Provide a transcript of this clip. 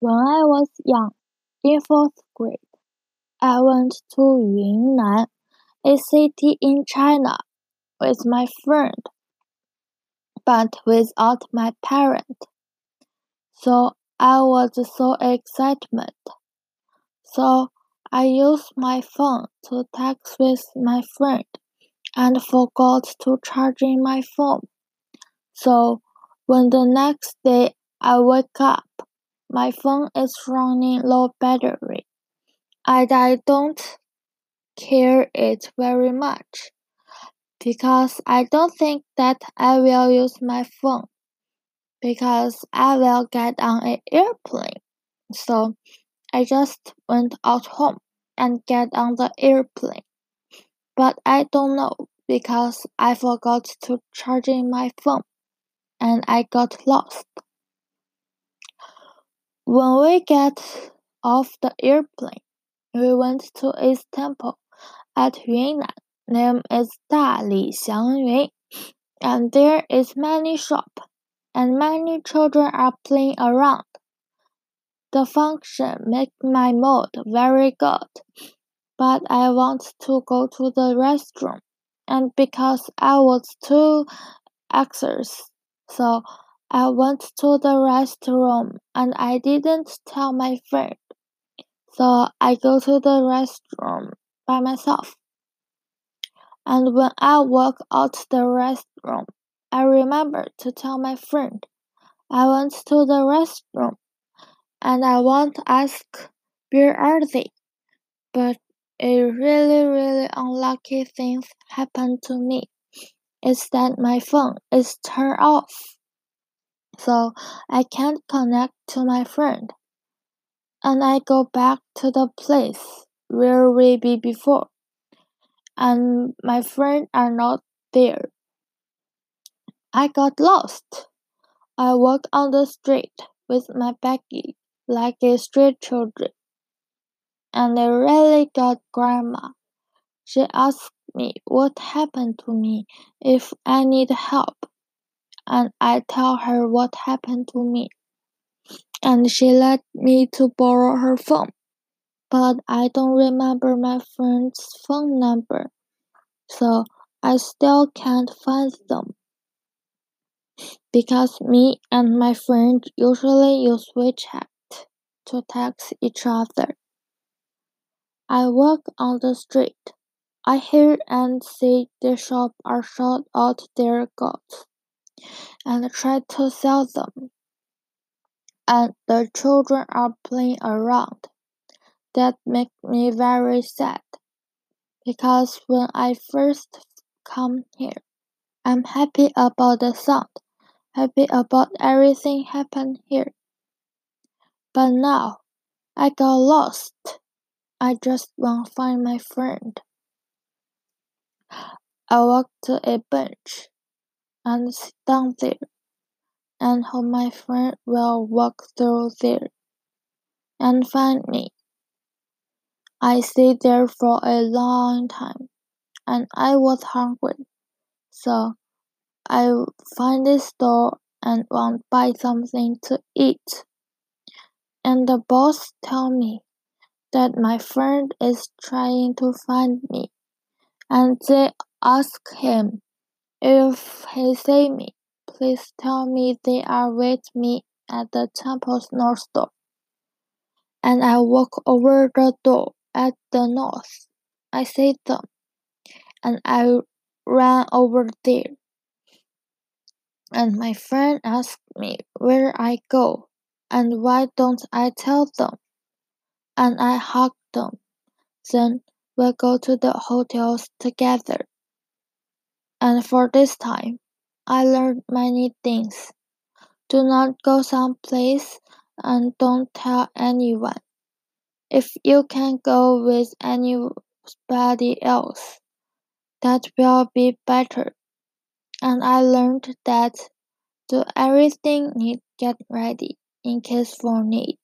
When I was young, in fourth grade, I went to Yunnan, a city in China, with my friend, but without my parent. So I was so excited. So I used my phone to text with my friend and forgot to charge my phone. So when the next day I wake up, my phone is running low battery, and I don't care it very much because I don't think that I will use my phone because I will get on an airplane. So I just went out home and get on the airplane. But I don't know because I forgot to charge my phone and I got lost. When we get off the airplane, we went to a temple at Yunnan name is Dali Xiangyun, and there is many shop and many children are playing around. The function make my mood very good, but I want to go to the restroom, and because I was too anxious, so I went to the restroom and I didn't tell my friend. So I go to the restroom by myself. And when I walk out the restroom, I remember to tell my friend I went to the restroom and I want to ask where are they? But a really really unlucky thing happened to me. It's that my phone is turned off so I can't connect to my friend. And I go back to the place where we be before, and my friend are not there. I got lost. I walk on the street with my baggie like a street children. And I really got grandma. She asked me what happened to me if I need help and I tell her what happened to me. And she let me to borrow her phone. But I don't remember my friend's phone number, so I still can't find them. Because me and my friend usually use WeChat to text each other. I walk on the street. I hear and see the shop are shut out their goods and try to sell them. And the children are playing around. That makes me very sad. Because when I first come here, I'm happy about the sound, happy about everything happened here. But now, I got lost. I just won't find my friend. I walk to a bench and sit down there, and hope my friend will walk through there and find me. I stayed there for a long time, and I was hungry, so I find a store and want buy something to eat. And the boss tell me that my friend is trying to find me, and they ask him if he see me, please tell me they are with me at the temple's north door. And I walk over the door at the north. I see them, and I ran over there. And my friend asked me where I go, and why don't I tell them? And I hug them. Then we go to the hotels together. And for this time, I learned many things. Do not go someplace and don't tell anyone. If you can go with anybody else, that will be better. And I learned that do everything need get ready in case for need.